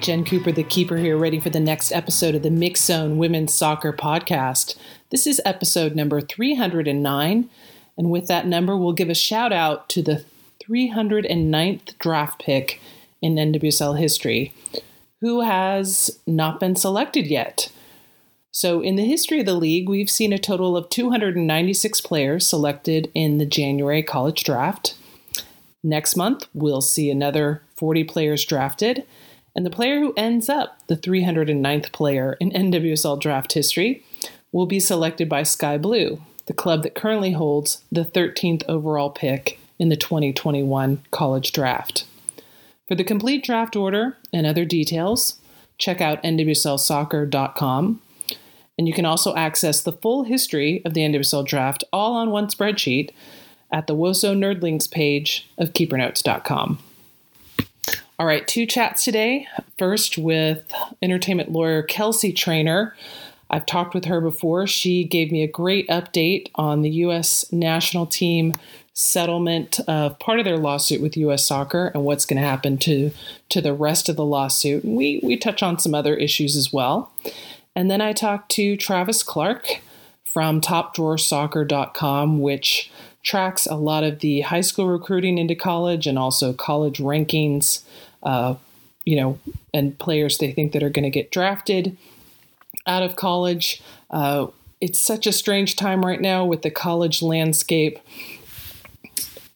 Jen Cooper, the keeper here, ready for the next episode of the Mixxed Zone Women's Soccer Podcast. This is episode number 309. And with that number, we'll give a shout out to the 309th draft pick in NWSL history, who has not been selected yet. So, in the history of the league, we've seen a total of 296 players selected in the January college draft. Next month, we'll see another 40 players drafted. And the player who ends up the 309th player in NWSL draft history will be selected by Sky Blue, the club that currently holds the 13th overall pick in the 2021 college draft. For the complete draft order and other details, check out nwslsoccer.com. And you can also access the full history of the NWSL draft all on one spreadsheet at the WOSO Nerdlings page of keepernotes.com. All right, two chats today. First with entertainment lawyer Kelsey Trainor. I've talked with her before. She gave me a great update on the U.S. national team settlement of part of their lawsuit with U.S. Soccer and what's going to happen to to the rest of the lawsuit. We we touch on some other issues as well. And then I talked to Travis Clark from TopDrawerSoccer.com, which tracks a lot of the high school recruiting into college and also college rankings uh, you know, and players they think that are going to get drafted out of college. Uh, it's such a strange time right now with the college landscape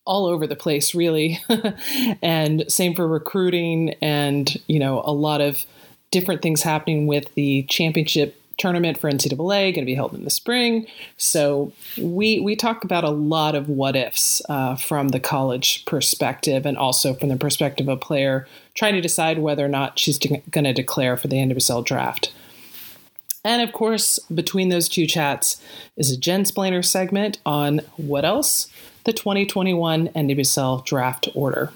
all over the place, really. and same for recruiting, and you know, a lot of different things happening with the championship tournament for NCAA, going to be held in the spring. So we we talk about a lot of what ifs uh, from the college perspective, and also from the perspective of a player trying to decide whether or not she's de- going to declare for the NWSL draft. And of course, between those two chats is a Jensplainer segment on what else the 2021 NWSL draft order.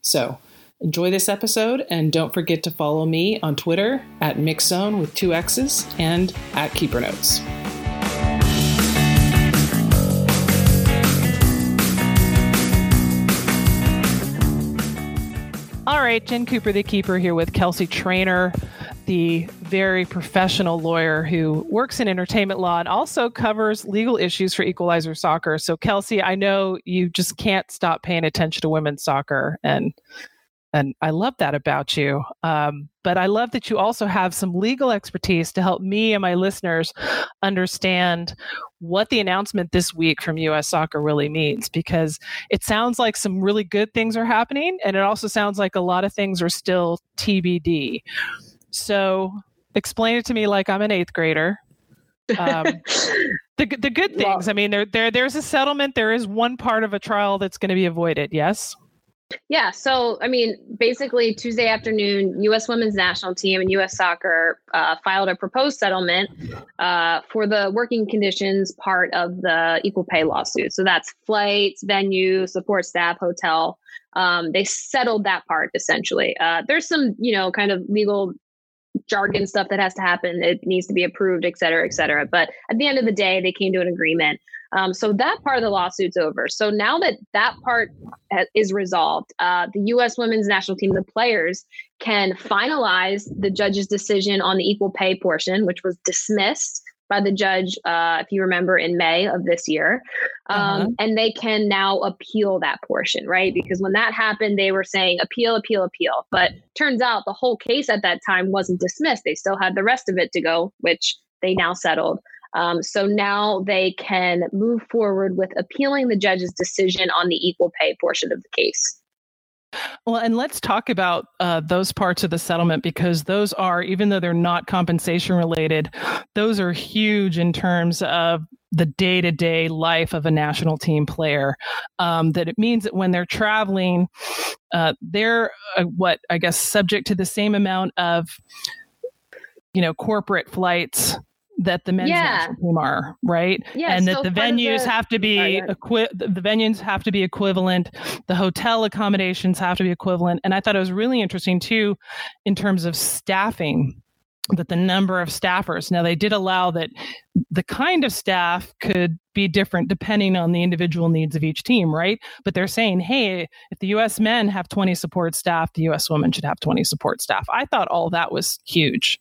So Enjoy this episode and don't forget to follow me on Twitter at Mixzone with two X's and at Keeper Notes. All right, Jen Cooper, the keeper, here with Kelsey Trainor, the very professional lawyer who works in entertainment law and also covers legal issues for Equalizer Soccer. So, Kelsey, I know you just can't stop paying attention to women's soccer, and and I love that about you. Um, but I love that you also have some legal expertise to help me and my listeners understand what the announcement this week from US Soccer really means, because it sounds like some really good things are happening, and it also sounds like a lot of things are still TBD. So explain it to me like I'm an eighth grader. Um, the the good things. Well, I mean, there there there's a settlement. There is one part of a trial that's going to be avoided. Yes. Yeah. So, I mean, basically, Tuesday afternoon, U.S. women's national team and U.S. soccer uh, filed a proposed settlement uh, for the working conditions part of the equal pay lawsuit. So that's flights, venue, support staff, hotel. Um, they settled that part essentially. Uh, there's some, you know, kind of legal jargon stuff that has to happen. It needs to be approved, et cetera, et cetera. But at the end of the day, they came to an agreement. Um, so that part of the lawsuit's over. So now that that part is resolved, uh, the U.S. women's national team, the players, can finalize the judge's decision on the equal pay portion, which was dismissed by the judge, uh, if you remember, in May of this year. Um, uh-huh. And they can now appeal that portion, right? Because when that happened, they were saying appeal, appeal, appeal. But turns out the whole case at that time wasn't dismissed. They still had the rest of it to go, which they now settled. Um, so now they can move forward with appealing the judge's decision on the equal pay portion of the case. Well, and let's talk about uh, those parts of the settlement because those are, even though they're not compensation related, those are huge in terms of the day to day life of a national team player. Um, that it means that when they're traveling, uh, they're uh, what I guess subject to the same amount of, you know, corporate flights that the men's yeah. team are, right? Yeah, and that so the venues the, have to be equi- the venues have to be equivalent, the hotel accommodations have to be equivalent. And I thought it was really interesting too in terms of staffing that the number of staffers. Now they did allow that the kind of staff could be different depending on the individual needs of each team right? But they're saying hey if the us men have 20 support staff the us women should have 20 support staff. I thought all that was huge.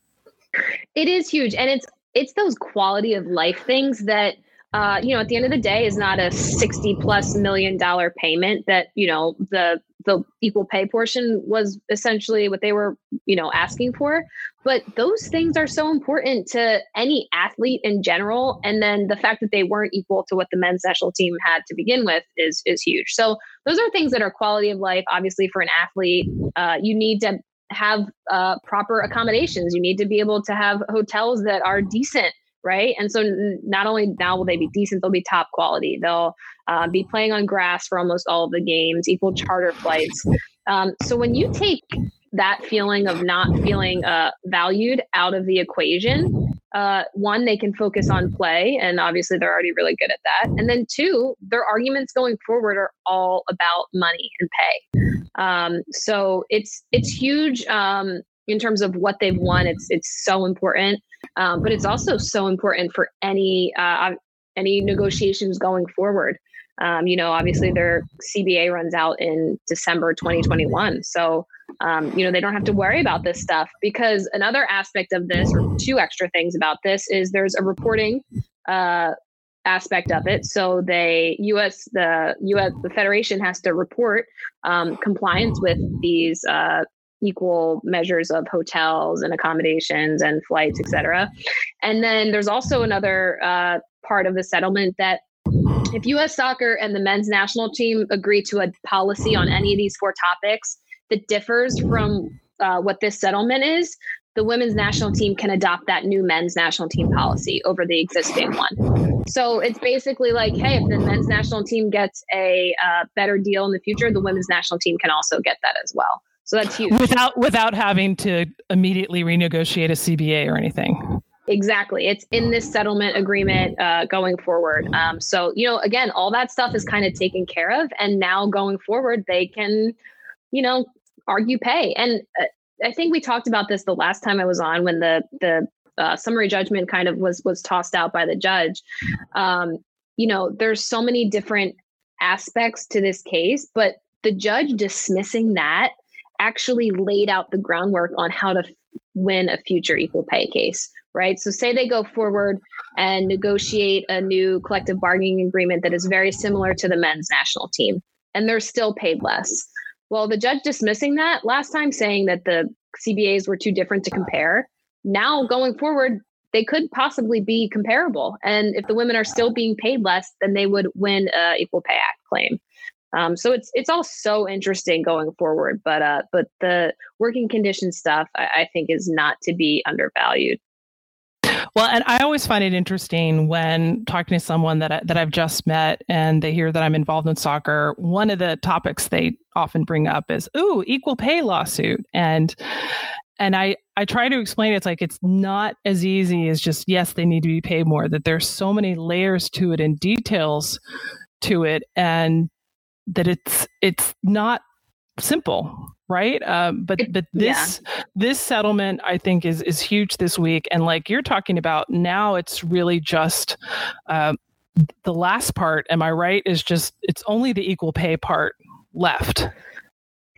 It is huge. And it's it's those quality of life things that uh, you know, at the end of the day, is not a sixty plus million dollar payment that you know the the equal pay portion was essentially what they were you know asking for. But those things are so important to any athlete in general, and then the fact that they weren't equal to what the men's national team had to begin with is is huge. So those are things that are quality of life. Obviously, for an athlete, uh, you need to have uh, proper accommodations. You need to be able to have hotels that are decent right? And so not only now will they be decent, they'll be top quality. They'll uh, be playing on grass for almost all of the games, equal charter flights. Um, so when you take that feeling of not feeling uh, valued out of the equation, uh, one, they can focus on play, and obviously they're already really good at that. And then two, their arguments going forward are all about money and pay. Um, so it's it's huge um, in terms of what they've won. It's it's so important. Um, but it's also so important for any uh, any negotiations going forward. Um, you know, obviously their CBA runs out in December 2021, so um, you know they don't have to worry about this stuff because another aspect of this, or two extra things about this, is there's a reporting uh, aspect of it. So they U.S. the U.S. the federation has to report um, compliance with these uh, equal measures of hotels and accommodations and flights, et cetera. And then there's also another uh, part of the settlement that if U.S. soccer and the men's national team agree to a policy on any of these four topics that differs from uh, what this settlement is, the women's national team can adopt that new men's national team policy over the existing one. So it's basically like, hey, if the men's national team gets a uh, better deal in the future, the women's national team can also get that as well. So that's huge. Without without having to immediately renegotiate a CBA or anything. Exactly. It's in this settlement agreement uh, going forward. Um, so, you know, again, all that stuff is kind of taken care of. And now going forward, they can, you know, argue pay. And uh, I think we talked about this the last time I was on when the, the, uh, summary judgment kind of was was tossed out by the judge. Um, you know, there's so many different aspects to this case, but the judge dismissing that actually laid out the groundwork on how to win a future equal pay case, right? So, say they go forward and negotiate a new collective bargaining agreement that is very similar to the men's national team, and they're still paid less. Well, the judge dismissing that last time, saying that the CBAs were too different to compare. Now, going forward, they could possibly be comparable. And if the women are still being paid less, then they would win a Equal Pay Act claim. Um, so it's it's all so interesting going forward. But uh, but the working condition stuff I, I think is not to be undervalued. Well, and I always find it interesting when talking to someone that I, that I've just met and they hear that I'm involved in soccer. One of the topics they often bring up is, "Ooh, equal pay lawsuit," and and I I try to explain it, it's like it's not as easy as just yes, they need to be paid more. That there's so many layers to it and details to it, and that it's it's not simple right uh, but but this yeah. this settlement i think is is huge this week and like you're talking about now it's really just uh, the last part am i right is just it's only the equal pay part left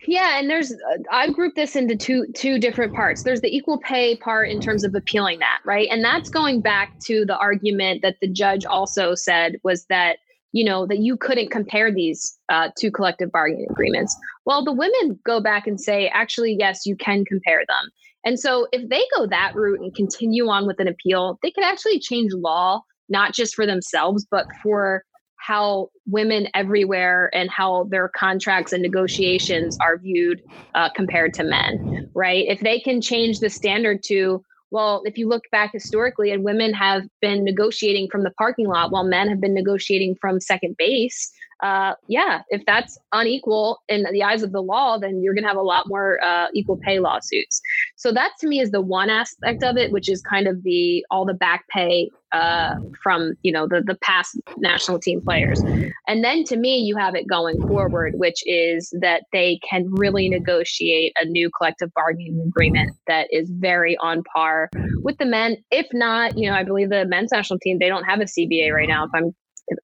yeah, and there's I've grouped this into two two different parts. There's the equal pay part in terms of appealing that, right? And that's going back to the argument that the judge also said was that you know, that you couldn't compare these uh, two collective bargaining agreements. Well, the women go back and say, actually, yes, you can compare them. And so if they go that route and continue on with an appeal, they could actually change law, not just for themselves, but for how women everywhere and how their contracts and negotiations are viewed uh, compared to men, right? If they can change the standard to, well, if you look back historically, and women have been negotiating from the parking lot while men have been negotiating from second base, uh, yeah, if that's unequal in the eyes of the law, then you're going to have a lot more uh, equal pay lawsuits. So that to me is the one aspect of it, which is kind of the all the back pay uh, from you know the the past national team players, and then to me you have it going forward, which is that they can really negotiate a new collective bargaining agreement that is very on par with the men. If not, you know, I believe the men's national team they don't have a CBA right now. If I'm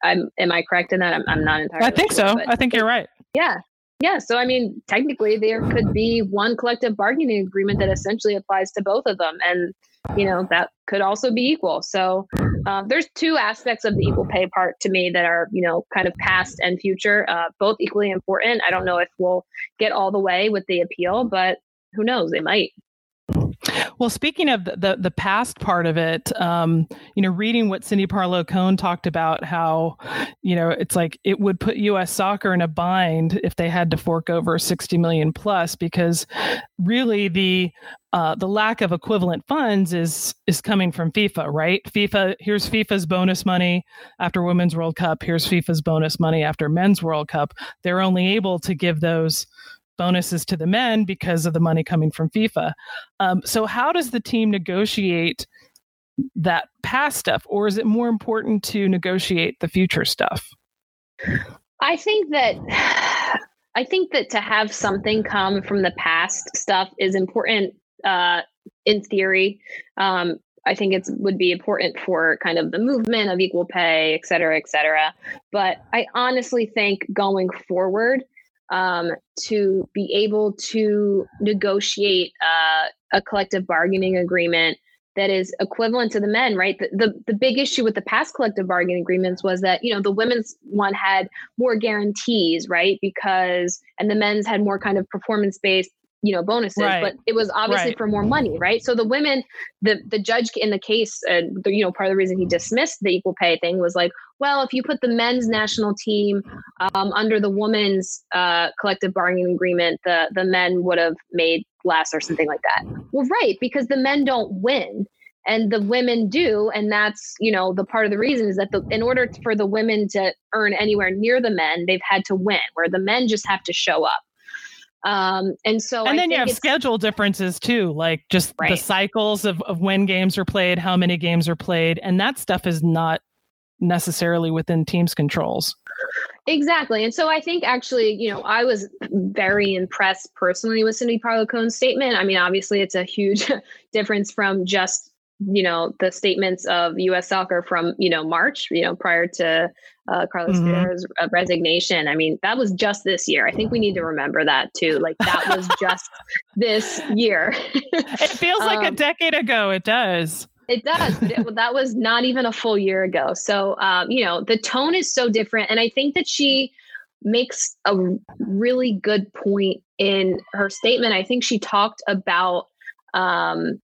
I'm am I correct in that? I'm, I'm not entirely. I think sure, so. I think you're right. Yeah, yeah. So I mean, technically, there could be one collective bargaining agreement that essentially applies to both of them, and you know that could also be equal. So uh, there's two aspects of the equal pay part to me that are you know kind of past and future, uh, both equally important. I don't know if we'll get all the way with the appeal, but who knows? They might. Well, speaking of the, the, the past part of it, um, you know, reading what Cindy Parlow Cone talked about, how, you know, it's like it would put U.S. soccer in a bind if they had to fork over 60 million plus, because really the uh, the lack of equivalent funds is is coming from FIFA, right? FIFA here's FIFA's bonus money after Women's World Cup. Here's FIFA's bonus money after Men's World Cup. They're only able to give those bonuses to the men because of the money coming from FIFA. Um, so, how does the team negotiate that past stuff, or is it more important to negotiate the future stuff? I think that. I think that to have something come from the past stuff is important uh, in theory. Um, I think it would be important for kind of the movement of equal pay, et cetera, et cetera. But I honestly think going forward, um, to be able to negotiate uh, a collective bargaining agreement that is equivalent to the men, right? The, the, the big issue with the past collective bargaining agreements was that you know the women's one had more guarantees, right? Because and the men's had more kind of performance based you know bonuses right. but it was obviously right. for more money right so the women the the judge in the case uh, the, you know part of the reason he dismissed the equal pay thing was like well if you put the men's national team um, under the women's uh, collective bargaining agreement the the men would have made less or something like that well right because the men don't win and the women do and that's you know the part of the reason is that the, in order for the women to earn anywhere near the men they've had to win where the men just have to show up um, and so, and then you have schedule differences too, like just right. the cycles of, of when games are played, how many games are played, and that stuff is not necessarily within teams' controls. Exactly. And so I think actually, you know, I was very impressed personally with Cindy Parlow statement. I mean, obviously, it's a huge difference from just you know the statements of U.S. soccer from you know March, you know prior to uh, Carlos mm-hmm. resignation. I mean, that was just this year. I think we need to remember that too. Like that was just this year. it feels like um, a decade ago. It does. It does. that was not even a full year ago. So um, you know the tone is so different, and I think that she makes a really good point in her statement. I think she talked about um,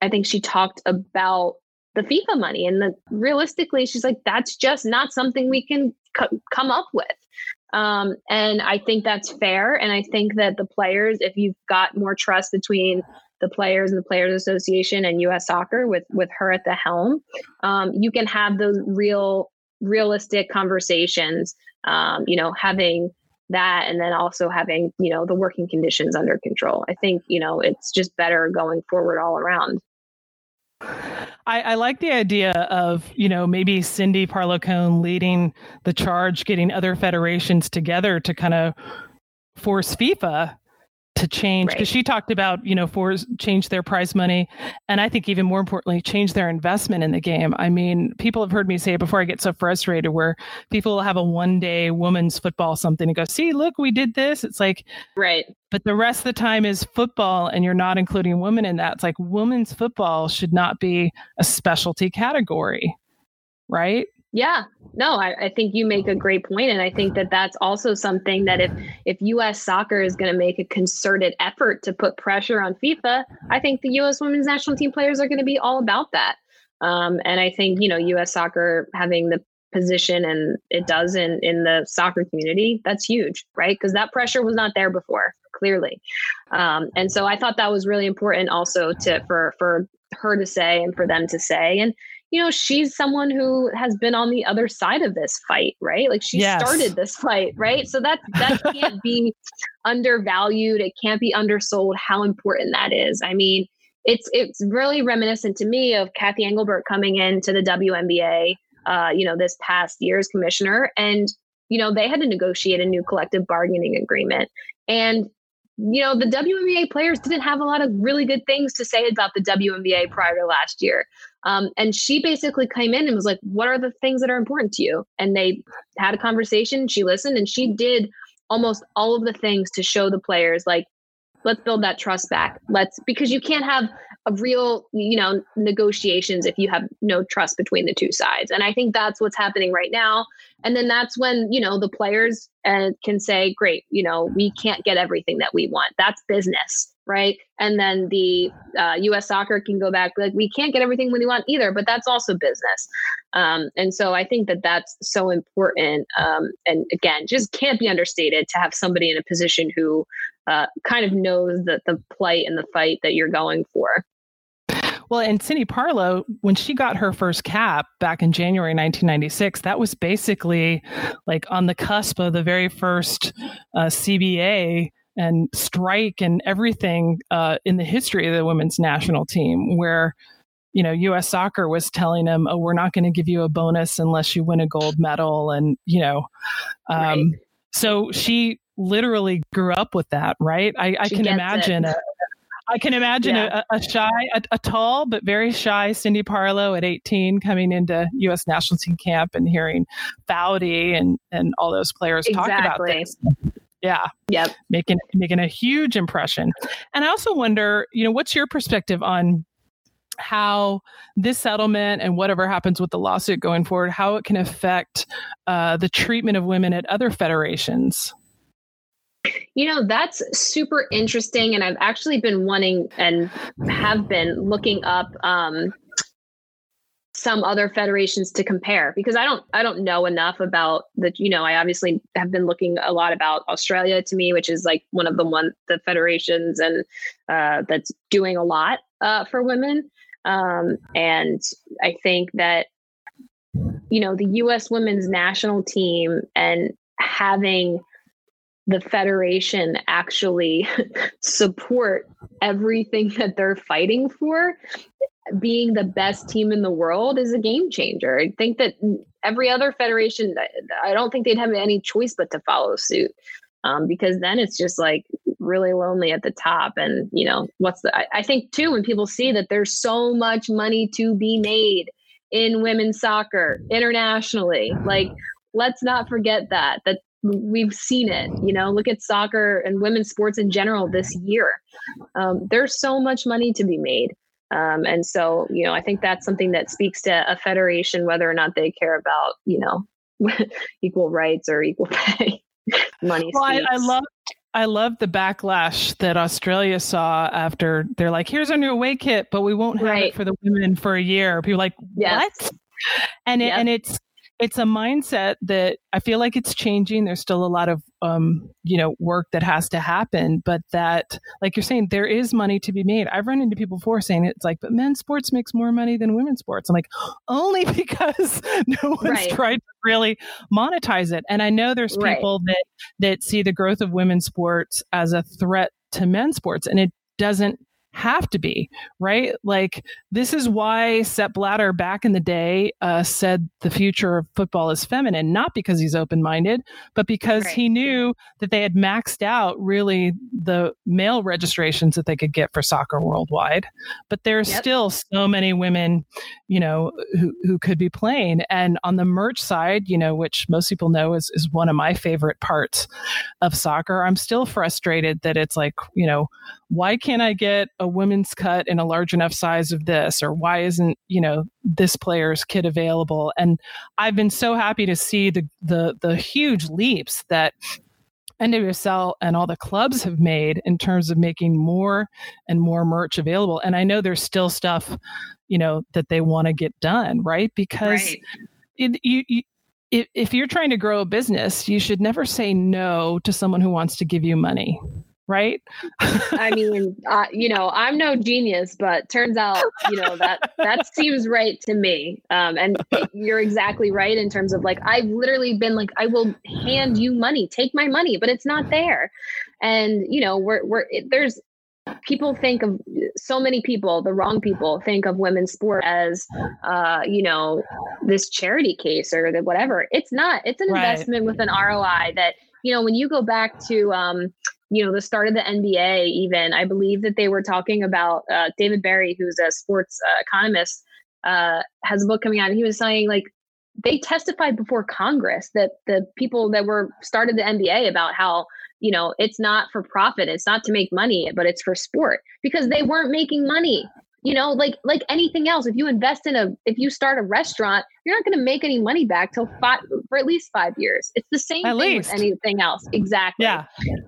I think she talked about the FIFA money and the realistically, she's like, that's just not something we can co- come up with. Um, and I think that's fair. And I think that the players, if you've got more trust between the players and the Players Association and U.S. Soccer with with her at the helm, um, you can have those real, realistic conversations. Um, you know, having that and then also having you know the working conditions under control. I think you know it's just better going forward all around. I, I, like the idea of, you know, maybe Cindy Parlow Cone leading the charge, getting other federations together to kind of force FIFA to change because right. she talked about you know for change their prize money and i think even more importantly change their investment in the game. I mean people have heard me say it before i get so frustrated where people will have a one day women's football something and go see look we did this. It's like right. but the rest of the time is football and you're not including women in that. It's like women's football should not be a specialty category right yeah, no, I, I, think you make a great point, and I think that that's also something that if if U.S. Soccer is going to make a concerted effort to put pressure on FIFA, I think the U.S. Women's National Team players are going to be all about that. Um, and I think you know U.S. Soccer having the position and it does in in the soccer community, that's huge, right? Because that pressure was not there before, clearly. Um, and so I thought that was really important also to for for her to say and for them to say and you know, she's someone who has been on the other side of this fight, right? Like she yes. started this fight, right? So that that can't be undervalued. It can't be undersold how important that is. I mean, it's it's really reminiscent to me of Cathy Engelbert coming into the WNBA, uh, you know, this past year's commissioner, and you know they had to negotiate a new collective bargaining agreement, and you know the WNBA players didn't have a lot of really good things to say about the WNBA prior to last year, um, and she basically came in and was like, "What are the things that are important to you?" And they had a conversation. She listened, and she did almost all of the things to show the players like let's build that trust back let's because you can't have a real you know negotiations if you have no trust between the two sides and i think that's what's happening right now and then that's when you know the players uh, can say great you know we can't get everything that we want. That's business right? And then the uh, us soccer can go back like we can't get everything we want either but that's also business. Um, and so i think that that's so important um, and again just can't be understated to have somebody in a position who uh, kind of knows that the plight and the fight that you're going for well, and Cindy Parlow, when she got her first cap back in January 1996, that was basically like on the cusp of the very first uh, CBA and strike and everything uh, in the history of the women's national team, where you know U.S. Soccer was telling them, "Oh, we're not going to give you a bonus unless you win a gold medal," and you know, um, right. so she literally grew up with that, right? I, I can imagine a, I can imagine yeah. a, a, shy, a, a, tall but very shy Cindy Parlow at 18 coming into U.S. national team camp and hearing Foudy and and all those players exactly. talk about this. Yeah. Yep. Making making a huge impression. And I also wonder, you know, what's your perspective on how this settlement and whatever happens with the lawsuit going forward, how it can affect uh, the treatment of women at other federations? You know, that's super interesting. And I've actually been wanting and have been looking up um, some other federations to compare because I don't I don't know enough about the you know I obviously have been looking a lot about Australia to me which is like one of the one the federations and uh, that's doing a lot uh, for women um, and I think that you know the U.S. women's national team and having the federation actually support everything that they're fighting for. Being the best team in the world is a game changer. I think that every other federation i don't think they'd have any choice but to follow suit um, because then it's just like really lonely at the top and you know what's the I, I think too when people see that there's so much money to be made in women's soccer internationally like let's not forget that that we've seen it you know look at soccer and women's sports in general this year um, there's so much money to be made um, and so you know i think that's something that speaks to a federation whether or not they care about you know equal rights or equal pay money well I, I love I love the backlash that Australia saw after they're like, here's our new away kit, but we won't have right. it for the women for a year. People like, yes. what? And it, yep. and it's it's a mindset that I feel like it's changing. There's still a lot of um, you know work that has to happen, but that like you're saying, there is money to be made. I've run into people before saying it's like, but men's sports makes more money than women's sports. I'm like, only because no one's right. tried to really monetize it. And I know there's people right. that that see the growth of women's sports as a threat to men's sports, and it doesn't have to be, right? Like, this is why Sepp Blatter back in the day uh, said the future of football is feminine, not because he's open minded, but because right. he knew that they had maxed out really the male registrations that they could get for soccer worldwide. But there's yep. still so many women, you know, who, who could be playing. And on the merch side, you know, which most people know is, is one of my favorite parts of soccer, I'm still frustrated that it's like, you know, why can't I get a women's cut in a large enough size of this? Or why isn't, you know, this player's kit available? And I've been so happy to see the the the huge leaps that NWSL and all the clubs have made in terms of making more and more merch available. And I know there's still stuff, you know, that they want to get done, right? Because right. It, you, you if, if you're trying to grow a business, you should never say no to someone who wants to give you money right? I mean, uh, you know, I'm no genius, but turns out, you know, that that seems right to me. Um, and you're exactly right in terms of like, I've literally been like, I will hand you money, take my money, but it's not there. And you know, we're we're there's people think of so many people the wrong people think of women's sport as uh, you know this charity case or the whatever it's not it's an right. investment with an roi that you know when you go back to um, you know the start of the nba even i believe that they were talking about uh, David Berri who's a sports uh, economist uh, has a book coming out and he was saying like they testified before congress that the people that were started the nba about how you know, it's not for profit. It's not to make money, but it's for sport because they weren't making money. You know, like like anything else, if you invest in a if you start a restaurant, you're not going to make any money back till five for at least five years. It's the same at thing least. with anything else. Exactly. Yeah.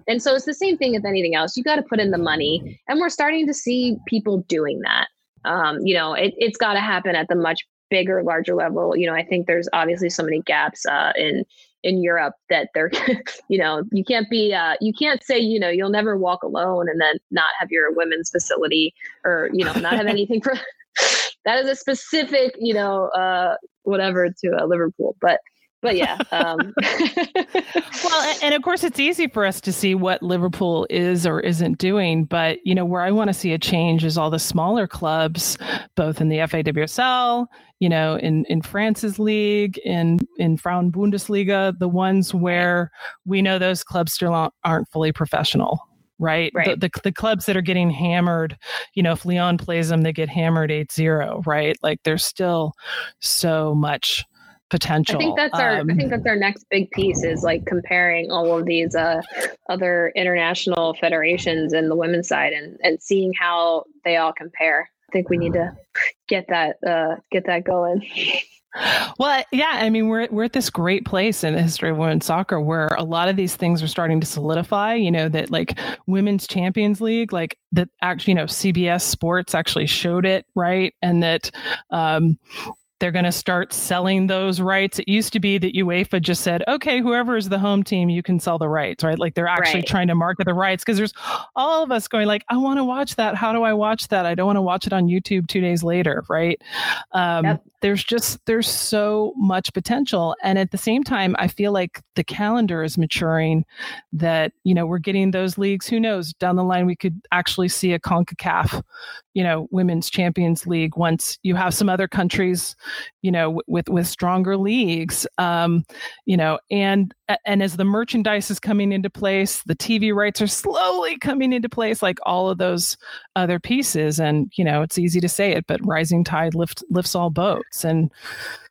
And so it's the same thing with anything else. You got to put in the money, and we're starting to see people doing that. Um, you know, it, it's got to happen at the much bigger, larger level. You know, I think there's obviously so many gaps uh, in in Europe that they're, you know, you can't be, uh, you can't say, you know, you'll never walk alone and then not have your women's facility or, you know, not have anything for. that is a specific, you know, uh, whatever to uh, Liverpool, but but yeah. Um. well, and of course, it's easy for us to see what Liverpool is or isn't doing. But, you know, where I want to see a change is all the smaller clubs, both in the FAWSL, you know, in, in France's league, in, in Frauen Bundesliga, the ones where we know those clubs still aren't fully professional right? right. The, the, the, clubs that are getting hammered, you know, if Lyon plays them, they get hammered 8-0, right? Like there's still so much potential. I think that's our um, I think that's our next big piece is like comparing all of these uh, other international federations and the women's side and and seeing how they all compare. I think we need to get that uh, get that going. Well, yeah, I mean, we're we're at this great place in the history of women's soccer where a lot of these things are starting to solidify. You know that like women's Champions League, like that actually, you know, CBS Sports actually showed it right, and that um, they're going to start selling those rights. It used to be that UEFA just said, okay, whoever is the home team, you can sell the rights, right? Like they're actually right. trying to market the rights because there's all of us going like, I want to watch that. How do I watch that? I don't want to watch it on YouTube two days later, right? Um, yep. There's just there's so much potential, and at the same time, I feel like the calendar is maturing. That you know we're getting those leagues. Who knows down the line we could actually see a Concacaf, you know, women's Champions League once you have some other countries you know, with with stronger leagues, um, you know, and and as the merchandise is coming into place, the TV rights are slowly coming into place, like all of those other pieces. And you know, it's easy to say it, but rising tide lifts lifts all boats, and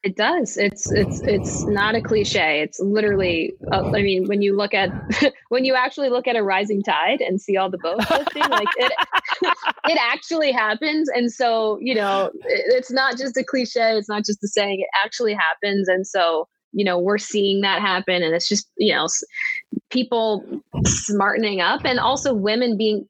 it does. It's it's it's not a cliche. It's literally. Uh, I mean, when you look at when you actually look at a rising tide and see all the boats lifting, like it it actually happens. And so you know, it, it's not just a cliche. It's not just a saying. It actually happens. And so you know we're seeing that happen and it's just you know people smartening up and also women being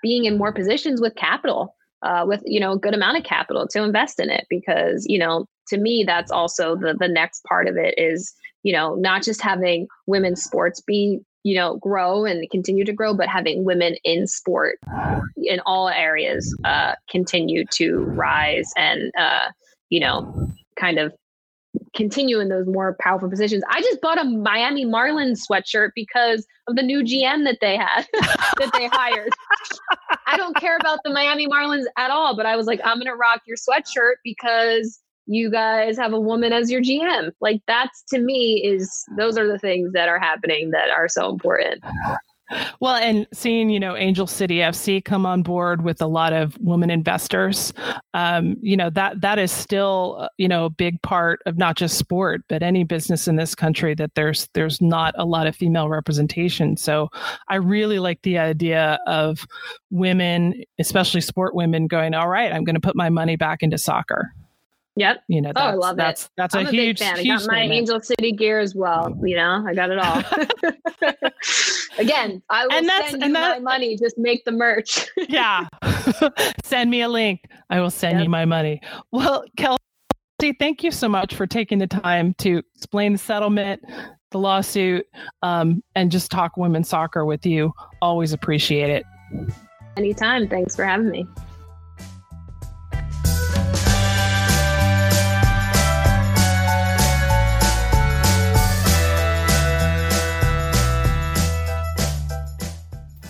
being in more positions with capital uh, with you know a good amount of capital to invest in it because you know to me that's also the the next part of it is you know not just having women's sports be you know grow and continue to grow but having women in sport in all areas uh, continue to rise and uh, you know kind of continue in those more powerful positions. I just bought a Miami Marlins sweatshirt because of the new GM that they had that they hired. I don't care about the Miami Marlins at all, but I was like, I'm gonna rock your sweatshirt because you guys have a woman as your GM. Like that's to me is those are the things that are happening that are so important. Well, and seeing, you know, Angel City FC come on board with a lot of women investors, um, you know, that that is still, uh, you know, a big part of not just sport, but any business in this country that there's there's not a lot of female representation. So I really like the idea of women, especially sport women, going, all right, I'm going to put my money back into soccer. Yep. You know, oh, I love that's, it. That's, that's a, a huge, fan. I got my Angel City gear as well. You know, I got it all. Again, I will and that's, send you that, my money. Just make the merch. yeah. send me a link. I will send yep. you my money. Well, Kelsey, thank you so much for taking the time to explain the settlement, the lawsuit um, and just talk women's soccer with you. Always appreciate it. Anytime. Thanks for having me.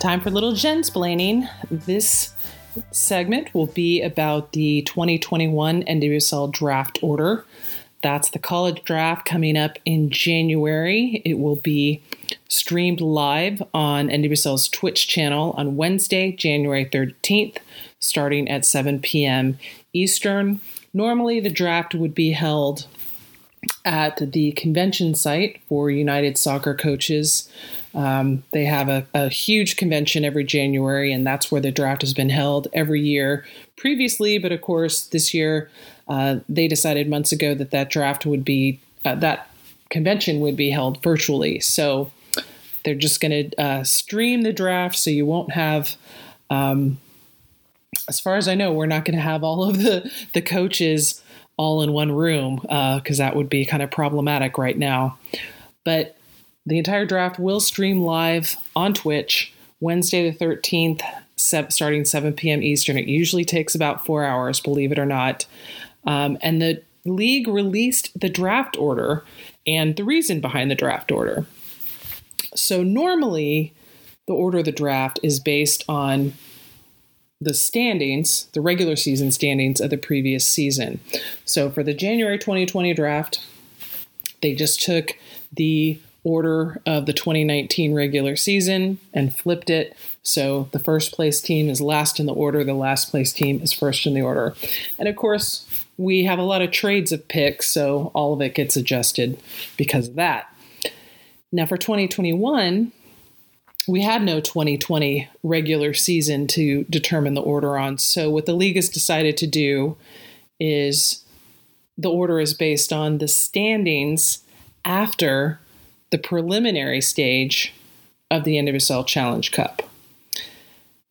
Time for little Jensplaining. This segment will be about the 2021 NWSL draft order. That's the college draft coming up in January. It will be streamed live on NWSL's Twitch channel on Wednesday, January 13th, starting at 7 p.m. Eastern. Normally, the draft would be held at the convention site for United Soccer Coaches. Um, they have a, a, huge convention every January, and that's where the draft has been held every year previously. But of course, this year uh, they decided months ago that that draft would be uh, that convention would be held virtually. So they're just going to uh, stream the draft, so you won't have. Um, as far as I know, we're not going to have all of the the coaches all in one room because uh, that would be kind of problematic right now. But the entire draft will stream live on Twitch Wednesday the 13th, starting 7 p.m. Eastern. It usually takes about four hours, believe it or not. Um, and the league released the draft order and the reason behind the draft order. So, normally, the order of the draft is based on the standings, the regular season standings of the previous season. So for the January 2020 draft, they just took the order of the 2019 regular season and flipped it. So the first place team is last in the order, the last place team is first in the order. And of course, we have a lot of trades of picks, so all of it gets adjusted because of that. Now for 2021, we had no 2020 regular season to determine the order on. So, what the league has decided to do is the order is based on the standings after the preliminary stage of the NWSL Challenge Cup.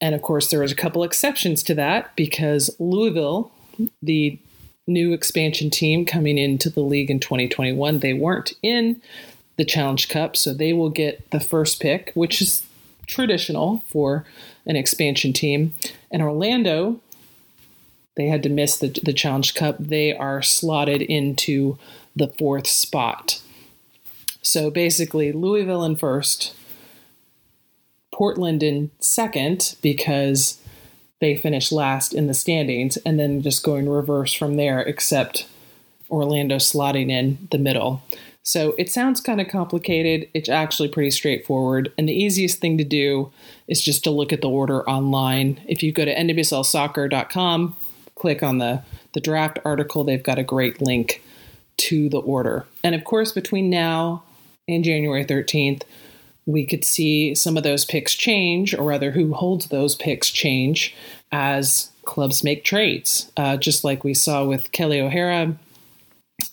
And of course, there was a couple exceptions to that because Louisville, the new expansion team coming into the league in 2021, they weren't in the Challenge Cup, so they will get the first pick, which is traditional for an expansion team. And Orlando, they had to miss the, the Challenge Cup. They are slotted into the fourth spot. So basically, Louisville in first, Portland in second because they finished last in the standings, and then just going reverse from there, except Orlando slotting in the middle. So it sounds kind of complicated. It's actually pretty straightforward. And the easiest thing to do is just to look at the order online. If you go to nwslsoccer.com, click on the, the draft article, they've got a great link to the order. And of course, between now and January 13th, we could see some of those picks change, or rather, who holds those picks change as clubs make trades, uh, just like we saw with Kelly O'Hara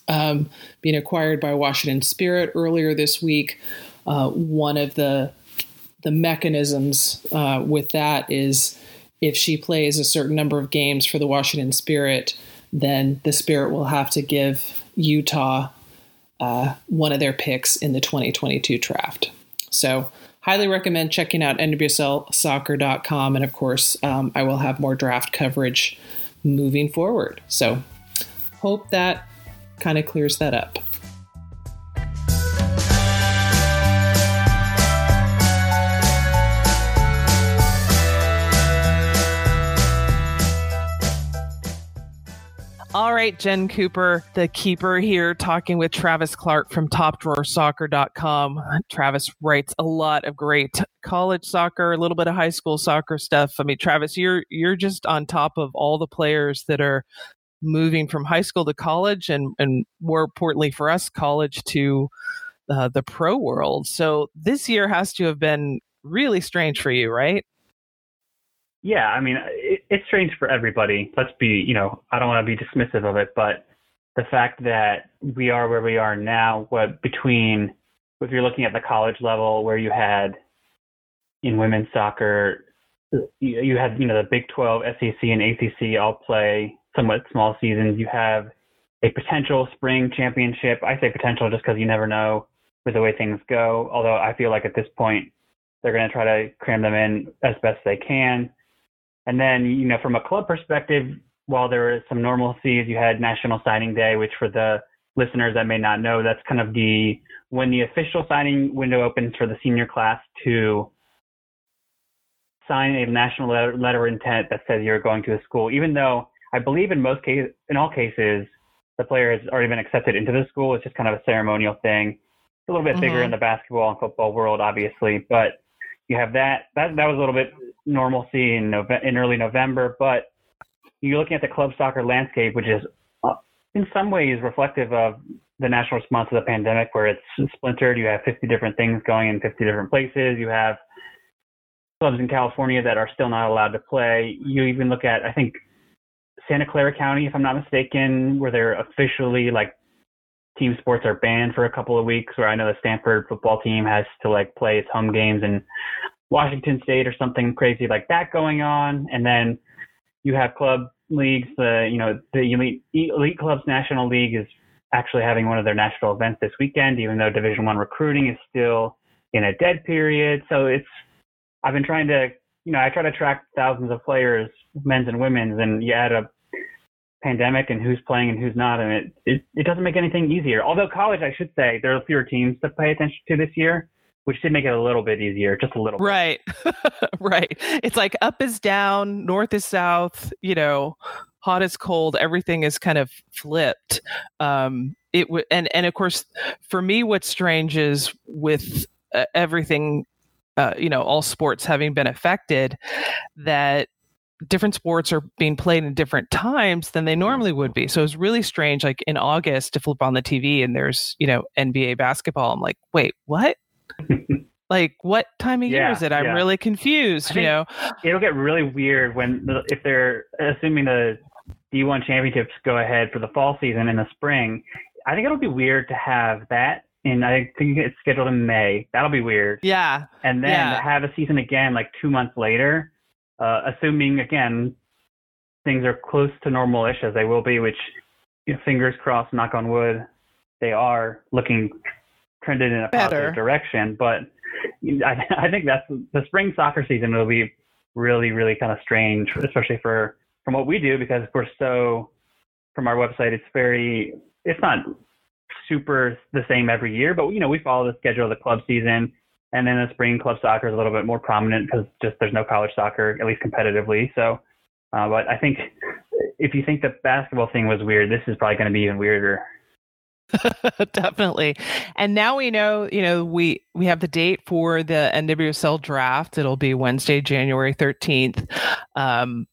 um, being acquired by Washington Spirit earlier this week. Uh, one of the the mechanisms uh, with that is if she plays a certain number of games for the Washington Spirit, then the Spirit will have to give Utah uh, one of their picks in the 2022 draft. So, highly recommend checking out nwslsoccer.com. And of course, um, I will have more draft coverage moving forward. So, hope that kind of clears that up. Right, Jen Cooper, the keeper here, talking with Travis Clark from TopDrawerSoccer.com. Travis writes a lot of great college soccer, a little bit of high school soccer stuff. I mean, Travis, you're you're just on top of all the players that are moving from high school to college and, and more importantly for us, college to uh, the pro world. So this year has to have been really strange for you, right? Yeah, I mean, it, it's strange for everybody. Let's be, you know, I don't want to be dismissive of it, but the fact that we are where we are now, what between if you're looking at the college level where you had in women's soccer, you, you had, you know, the Big 12, SEC, and ACC all play somewhat small seasons. You have a potential spring championship. I say potential just because you never know with the way things go. Although I feel like at this point they're going to try to cram them in as best they can. And then, you know, from a club perspective, while there were some normalcies, you had National Signing Day, which for the listeners that may not know, that's kind of the when the official signing window opens for the senior class to sign a national letter, letter of intent that says you're going to a school, even though I believe in most cases, in all cases, the player has already been accepted into the school. It's just kind of a ceremonial thing. It's a little bit mm-hmm. bigger in the basketball and football world, obviously, but you have that. That that was a little bit normalcy in in early November, but you're looking at the club soccer landscape, which is uh, in some ways reflective of the national response to the pandemic, where it's splintered. You have 50 different things going in 50 different places. You have clubs in California that are still not allowed to play. You even look at, I think, Santa Clara County, if I'm not mistaken, where they're officially like team sports are banned for a couple of weeks. Where I know the Stanford football team has to like play its home games in Washington State or something crazy like that going on, and then you have club leagues. The you know the elite elite clubs national league is actually having one of their national events this weekend, even though Division One recruiting is still in a dead period. So it's I've been trying to you know I try to track thousands of players, men's and women's, and you add a pandemic and who's playing and who's not, and it, it it doesn't make anything easier. Although college, I should say, there are fewer teams to pay attention to this year which did make it a little bit easier, just a little. Right, right. It's like up is down, north is south. You know, hot is cold. Everything is kind of flipped. Um, it w- and and of course, for me, what's strange is with uh, everything, uh, you know, all sports having been affected, that different sports are being played in different times than they mm-hmm. normally would be. So it's really strange. Like in August, to flip on the TV and there's you know NBA basketball. I'm like, wait, what? like what time of year is it? I'm yeah. really confused. You know, it'll get really weird when if they're assuming the D1 championships go ahead for the fall season in the spring. I think it'll be weird to have that and I think it's scheduled in May. That'll be weird. Yeah. And then yeah. have a season again like two months later, uh, assuming again things are close to normal-ish as they will be, which you know, fingers crossed, knock on wood, they are looking trended in a Better. positive direction. But I, I think that's the spring soccer season will be really, really kind of strange, especially for from what we do because we're so from our website. It's very, it's not super the same every year, but you know we follow the schedule of the club season. And then the spring club soccer is a little bit more prominent because just there's no college soccer, at least competitively. So, uh, but I think if you think the basketball thing was weird, this is probably going to be even weirder. Definitely. And now we know, you know, we we have the date for the NWSL draft. It'll be Wednesday, January 13th. Um,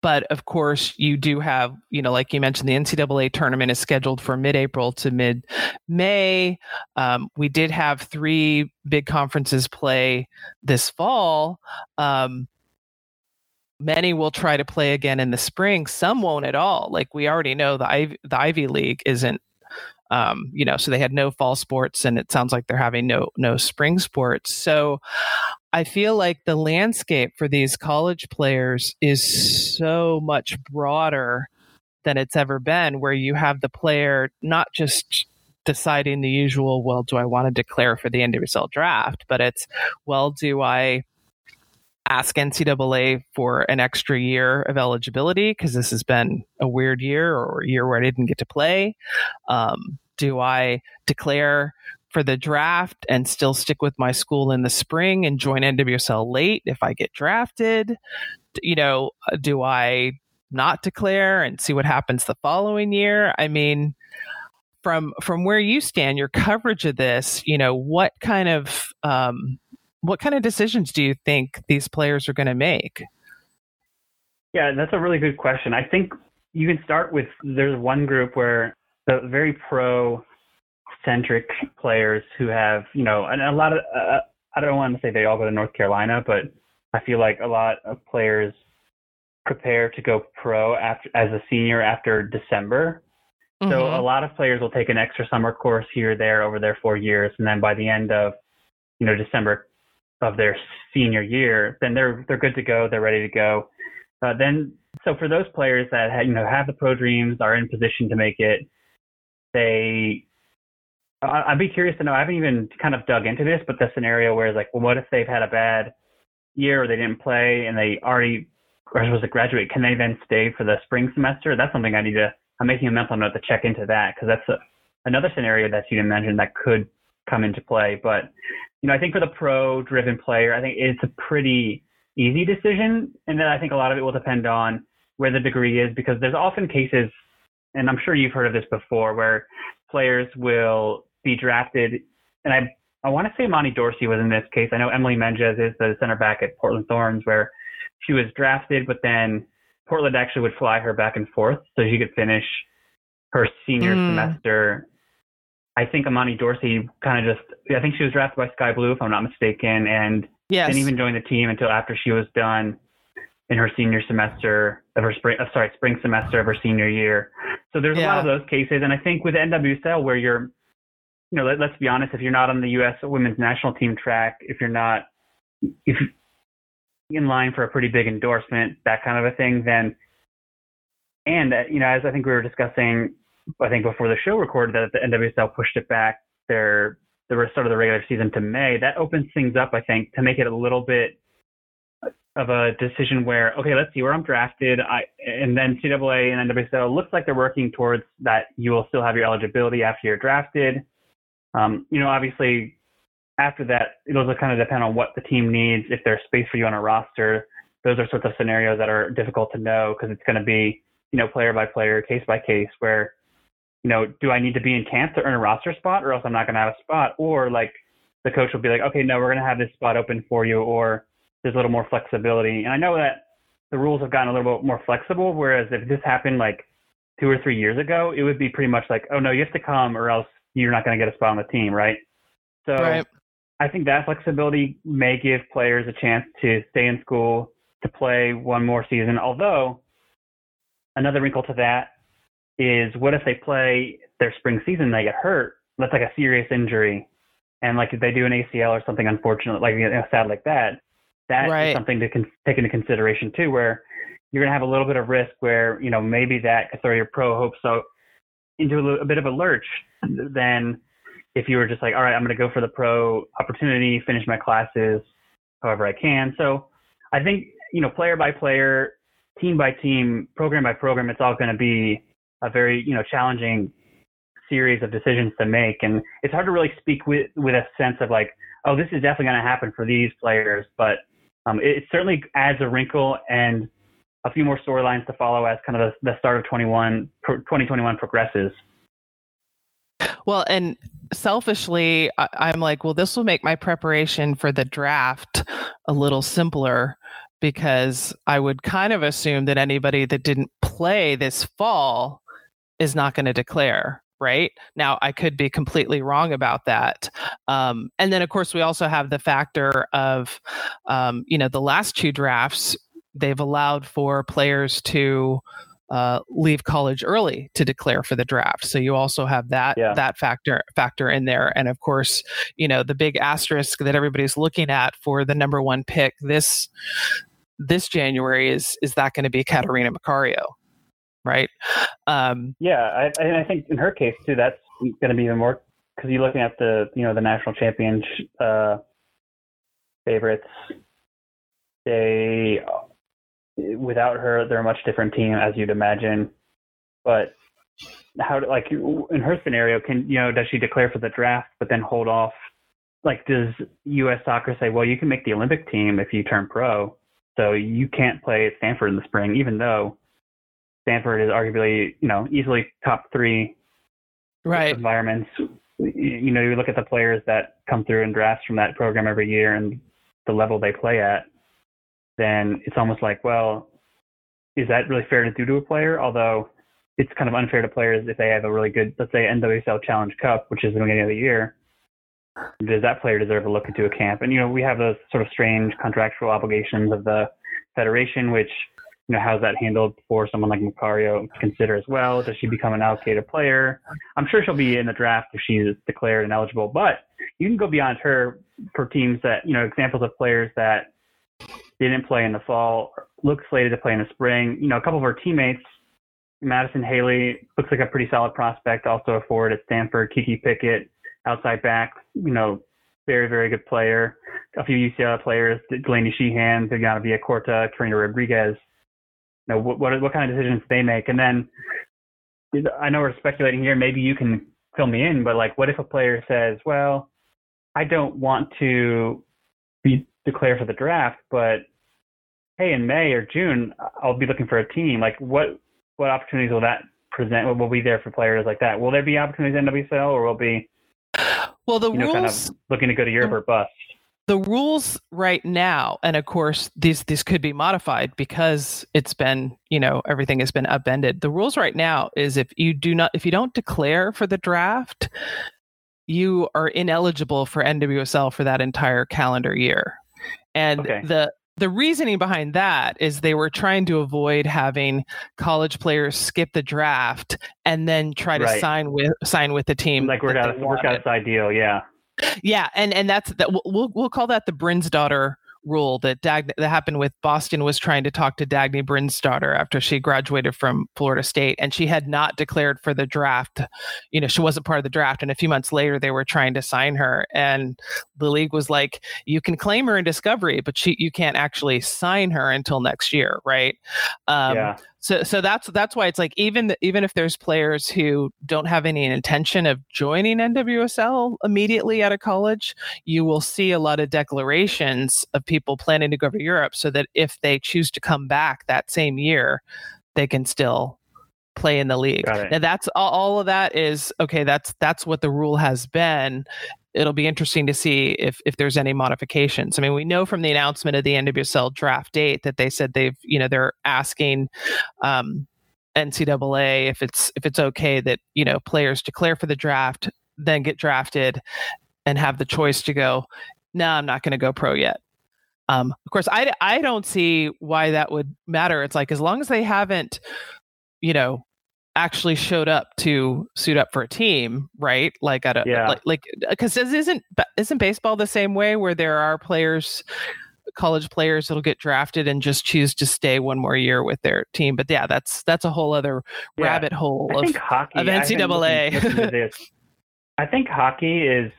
but of course, you do have, you know, like you mentioned, the NCAA tournament is scheduled for mid April to mid May. Um, we did have three big conferences play this fall. Um, many will try to play again in the spring. Some won't at all. Like we already know, the Ivy, the Ivy League isn't um, you know, so they had no fall sports, and it sounds like they're having no no spring sports. So I feel like the landscape for these college players is so much broader than it's ever been, where you have the player not just deciding the usual, well, do I want to declare for the NWSL draft, but it's, well, do I ask NCAA for an extra year of eligibility because this has been a weird year or a year where I didn't get to play? Um, do I declare for the draft and still stick with my school in the spring and join NWSL late if I get drafted? You know, do I not declare and see what happens the following year? I mean, from from where you stand, your coverage of this, you know, what kind of um, what kind of decisions do you think these players are going to make? Yeah, that's a really good question. I think you can start with there's one group where the very pro centric players who have, you know, and a lot of, uh, I don't want to say they all go to North Carolina, but I feel like a lot of players prepare to go pro after as a senior after December. Mm-hmm. So a lot of players will take an extra summer course here there over their four years, and then by the end of, you know, December of their senior year, then they're they're good to go. They're ready to go. Uh, then, so for those players that have, you know have the pro dreams, are in position to make it, they I'd be curious to know. I haven't even kind of dug into this, but the scenario where it's like, well, what if they've had a bad year or they didn't play and they already are supposed to graduate? Can they then stay for the spring semester? That's something I need to. I'm making a mental note to check into that because that's a, another scenario that you didn't mention that could come into play. But you know, I think for the pro-driven player, I think it's a pretty easy decision, and then I think a lot of it will depend on where the degree is because there's often cases, and I'm sure you've heard of this before, where players will be drafted, and I I want to say Imani Dorsey was in this case. I know Emily Menges is the center back at Portland Thorns, where she was drafted, but then Portland actually would fly her back and forth so she could finish her senior mm. semester. I think Imani Dorsey kind of just, I think she was drafted by Sky Blue, if I'm not mistaken, and yes. didn't even join the team until after she was done in her senior semester of her spring, uh, sorry, spring semester of her senior year. So there's yeah. a lot of those cases, and I think with NWSL where you're you know, let, us be honest, if you're not on the U.S. women's national team track, if you're not if in line for a pretty big endorsement, that kind of a thing, then, and, uh, you know, as I think we were discussing, I think before the show recorded that the NWSL pushed it back, their, the start of the regular season to May, that opens things up, I think, to make it a little bit of a decision where, okay, let's see where I'm drafted. I, and then CAA and NWSL looks like they're working towards that you will still have your eligibility after you're drafted. Um, you know, obviously, after that, it'll kind of depend on what the team needs. If there's space for you on a roster, those are sorts of scenarios that are difficult to know because it's going to be, you know, player by player, case by case, where, you know, do I need to be in camp to earn a roster spot or else I'm not going to have a spot? Or like the coach will be like, okay, no, we're going to have this spot open for you, or there's a little more flexibility. And I know that the rules have gotten a little bit more flexible, whereas if this happened like two or three years ago, it would be pretty much like, oh no, you have to come or else you're not going to get a spot on the team, right? So right. I think that flexibility may give players a chance to stay in school to play one more season. Although another wrinkle to that is what if they play their spring season and they get hurt? That's like a serious injury, and like if they do an ACL or something unfortunate, like you know, sad like that, that right. is something to con- take into consideration too, where you're going to have a little bit of risk where you know maybe that could throw your pro hopes so into a, a bit of a lurch than if you were just like, all right, I'm going to go for the pro opportunity, finish my classes however I can. So I think, you know, player by player, team by team, program by program, it's all going to be a very, you know, challenging series of decisions to make. And it's hard to really speak with, with a sense of like, oh, this is definitely going to happen for these players. But um, it, it certainly adds a wrinkle and a few more storylines to follow as kind of the, the start of 21, 2021 progresses. Well, and selfishly, I, am like, well, this will make my preparation for the draft a little simpler because I would kind of assume that anybody that didn't play this fall is not going to declare. Right now, I could be completely wrong about that. Um, and then, of course, we also have the factor of, um, you know, the last two drafts, they've allowed for players to uh, leave college early to declare for the draft. So you also have that yeah. that factor factor in there, and of course, you know the big asterisk that everybody's looking at for the number one pick this this January is is that going to be Catarina Macario, right? Um, yeah, I, and I think in her case too, that's going to be even more because you're looking at the you know the national champion uh, favorites. They without her, they're a much different team, as you'd imagine. But how, like, in her scenario, can you know, does she declare for the draft but then hold off? Like, does U.S. Soccer say, well, you can make the Olympic team if you turn pro, so you can't play at Stanford in the spring, even though Stanford is arguably, you know, easily top three right environments. You know, you look at the players that come through in drafts from that program every year and the level they play at then it's almost like, well, is that really fair to do to a player? Although it's kind of unfair to players if they have a really good, let's say, NWSL Challenge Cup, which is the beginning of the year. Does that player deserve a look into a camp? And you know, we have those sort of strange contractual obligations of the federation, which you know, how's that handled for someone like Macario to consider as well? Does she become an allocated player? I'm sure she'll be in the draft if she's declared ineligible, but you can go beyond her for teams that, you know, examples of players that didn't play in the fall, looks slated to play in the spring. You know, a couple of our teammates, Madison Haley looks like a pretty solid prospect, also a forward at Stanford. Kiki Pickett outside back, you know, very, very good player. A few UCLA players, Delaney Sheehan, Viviana Villacorta, Karina Rodriguez. You know, what, what, what kind of decisions they make? And then I know we're speculating here. Maybe you can fill me in, but like, what if a player says, well, I don't want to be declared for the draft, but hey, in May or June, I'll be looking for a team. Like, what what opportunities will that present? Will be there for players like that? Will there be opportunities in NWSL, or will be well the you know, rules kind of looking to go to Europe or bust? the rules right now and of course these these could be modified because it's been you know everything has been upended the rules right now is if you do not if you don't declare for the draft you are ineligible for nwsl for that entire calendar year and Okay. the the reasoning behind that is they were trying to avoid having college players skip the draft and then try to Right. sign with sign with the team Like work out they work wanted out ideal, yeah. yeah and and that's that we'll- we'll call that the Brynjarsdottir rule that that happened with Boston was trying to talk to Dagny Brynjarsdottir after she graduated from Florida State and she had not declared for the draft you know she wasn't part of the draft and a few months later they were trying to sign her and the league was like you can claim her in discovery but she you can't actually sign her until next year right um yeah. So so that's that's why it's like even even if there's players who don't have any intention of joining NWSL immediately out of college, you will see a lot of declarations of people planning to go to Europe so that if they choose to come back that same year, they can still play in the league. Now that's all, all of that is okay, that's that's what the rule has been. It'll be interesting to see if if there's any modifications. I mean, we know from the announcement of the NWSL draft date that they said they've, you know, they're asking um, NCAA if it's if it's okay that you know players declare for the draft, then get drafted, and have the choice to go. No, I'm not going to go pro yet. Um, of course, I I don't see why that would matter. It's like as long as they haven't, you know, actually showed up to suit up for a team, right? Like at a Yeah. like like because isn't isn't baseball the same way where there are players college players that'll get drafted and just choose to stay one more year with their team but yeah that's that's a whole other Yeah. rabbit hole I of hockey of NCAA. into this. I think hockey is.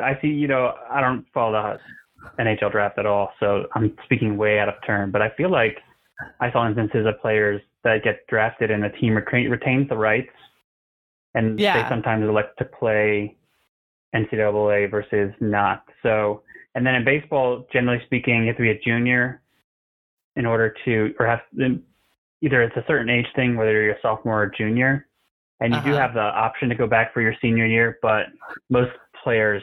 I see. You know, I don't follow the NHL draft at all, so I'm speaking way out of turn. But I feel like I saw instances of players that get drafted and the team retain, retains the rights, and Yeah. they sometimes elect to play NCAA versus not. So, and then in baseball, generally speaking, you have to be a junior in order to, or have either it's a certain age thing, whether you're a sophomore or junior, and you do Uh-huh. have the option to go back for your senior year, but most players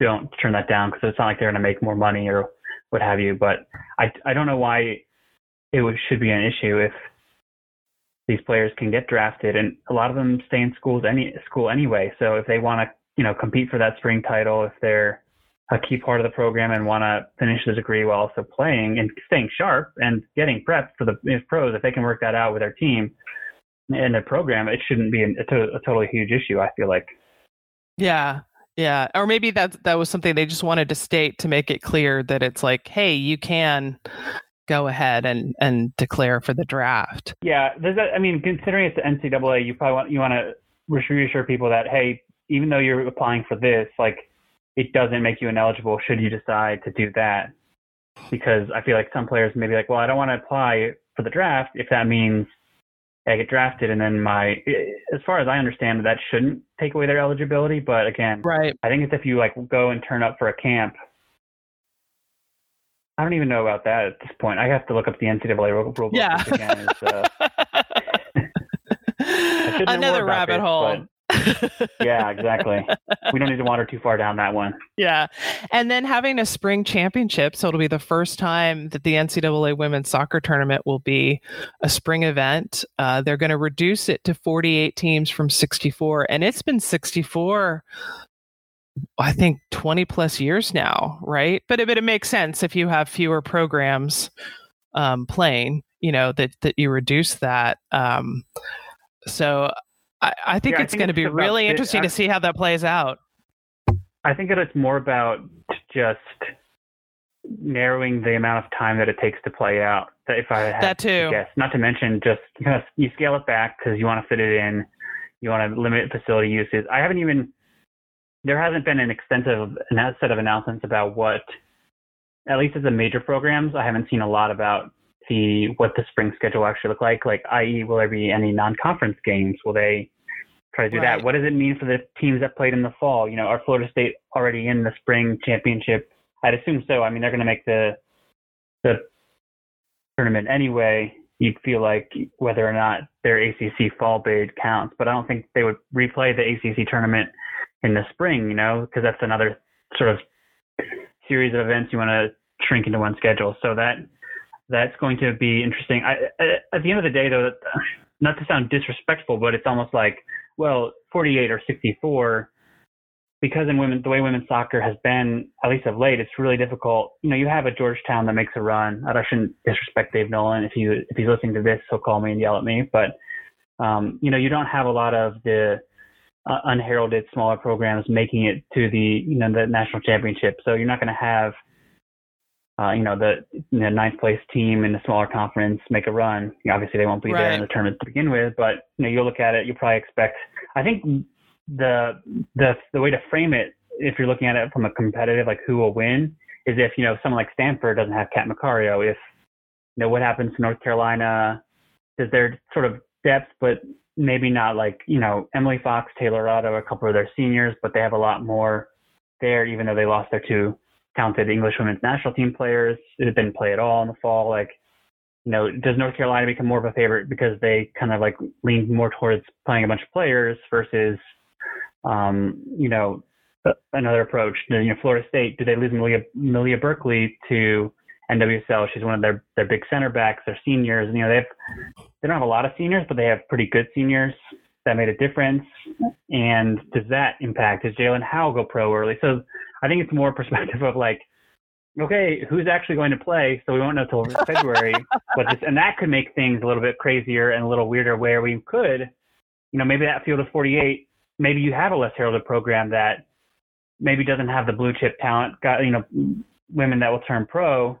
don't turn that down because it's not like they're going to make more money or what have you. But I, I don't know why it should be an issue if these players can get drafted, and a lot of them stay in schools any school anyway. So if they want to, you know, compete for that spring title, if they're a key part of the program and want to finish the degree while also playing and staying sharp and getting prepped for the if pros, if they can work that out with their team and their program, it shouldn't be a, to- a totally huge issue. I feel like. Yeah. Yeah. Or maybe that that was something they just wanted to state to make it clear that it's like, hey, you can go ahead and and declare for the draft. Yeah, there's that. I mean, considering it's the NCAA, you probably want you want to reassure people that hey, even though you're applying for this, like it doesn't make you ineligible should you decide to do that. Because I feel like some players may be like, well, I don't want to apply for the draft if that means I get drafted, and then my, eh, as far as I understand, that shouldn't take away their eligibility. But again, Right. I think it's if you like go and turn up for a camp. I don't even know about that at this point. I have to look up the NCAA rule Yeah. again is, should know more Another rabbit this, hole. yeah, exactly. we don't need to wander too far down that one. Yeah. And then having a spring championship. So it'll be the first time that the NCAA women's soccer tournament will be a spring event. Uh, they're going to reduce it to 48 teams from 64. And it's been 64, I think, 20 plus years now, right? But it, but it makes sense if you have fewer programs um, playing, you know, that, that you reduce that. Um, so I, I think Yeah, it's going to be really interesting to see how that plays out. I think that it's more about just narrowing the amount of time that it takes to play out. That if I had That to too. guess, not to mention just kind of you scale it back because you want to fit it in, you want to limit facility uses. I haven't even there hasn't been an extensive set of announcements about what, at least as the major programs, I haven't seen a lot about the what the spring schedule actually look like. Like, i.e., will there be any non-conference games? Will they try to do right. that? What does it mean for the teams that played in the fall? You know, are Florida State already in the spring championship? I'd assume so. I mean, they're going to make the the tournament anyway. You'd feel like whether or not their ACC fall bid counts, but I don't think they would replay the ACC tournament in the spring. You know, because that's another sort of series of events you want to shrink into one schedule. So that that's going to be interesting. I, at the end of the day, though, not to sound disrespectful, but it's almost like, well, 48 or 64, because in women, the way women's soccer has been, at least of late, it's really difficult. You know, you have a Georgetown that makes a run. I shouldn't disrespect Dave Nolan. If you if he's listening to this, he'll call me and yell at me. But um, you know, you don't have a lot of the uh, unheralded smaller programs making it to the you know the national championship. So you're not going to have uh, you know, the you know, ninth place team in the smaller conference make a run. You know, obviously, they won't be right. there in the tournament to begin with, but you know, you'll look at it. You probably expect. I think the the the way to frame it, if you're looking at it from a competitive, like who will win, is if you know someone like Stanford doesn't have Kat Macario. If you know what happens to North Carolina, does their sort of depth, but maybe not like you know Emily Fox, Taylor Otto, a couple of their seniors, but they have a lot more there, even though they lost their two talented English women's national team players who didn't play at all in the fall. Like, you know, does North Carolina become more of a favorite because they kind of like lean more towards playing a bunch of players versus, um, you know, another approach? You know, Florida State, do they lose Malia, Malia Berkely to NWSL? She's one of their, their big center backs, their seniors. And, you know, they have, they don't have a lot of seniors, but they have pretty good seniors that made a difference? And does that impact? Does Jaelin Howell go pro early? So I think it's more perspective of like, okay, who's actually going to play? So we won't know till February. but this, and that could make things a little bit crazier and a little weirder where we could, you know, maybe that field of 48, maybe you have a less heralded program that maybe doesn't have the blue chip talent, got, you know, women that will turn pro.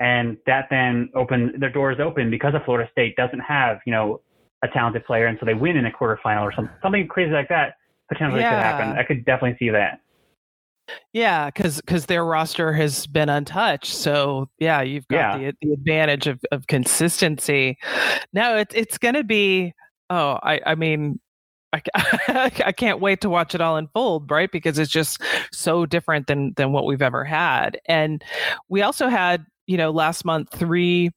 And that then open their doors open because of Florida State doesn't have, you know, a talented player, and so they win in a quarterfinal or something, something crazy like that potentially yeah. could happen. I could definitely see that. Yeah, because because their roster has been untouched, so yeah, you've got yeah. the the advantage of, of consistency. Now it's it's going to be. Oh, I I mean, I, can't wait to watch it all unfold, right? Because it's just so different than than what we've ever had. And we also had, you know, last month three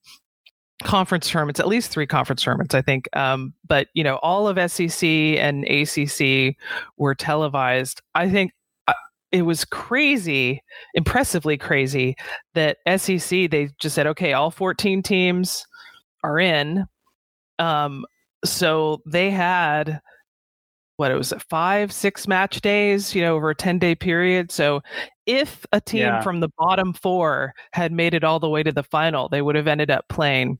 conference tournaments, at least three conference tournaments, I think. Um, but you know, all of SEC and ACC were televised. I think uh, it was crazy, impressively crazy that SEC they just said, okay, all 14 teams are in. Um, so they had what it was five six match days you know over a 10 day period? So if a team yeah. from the bottom four had made it all the way to the final they would have ended up playing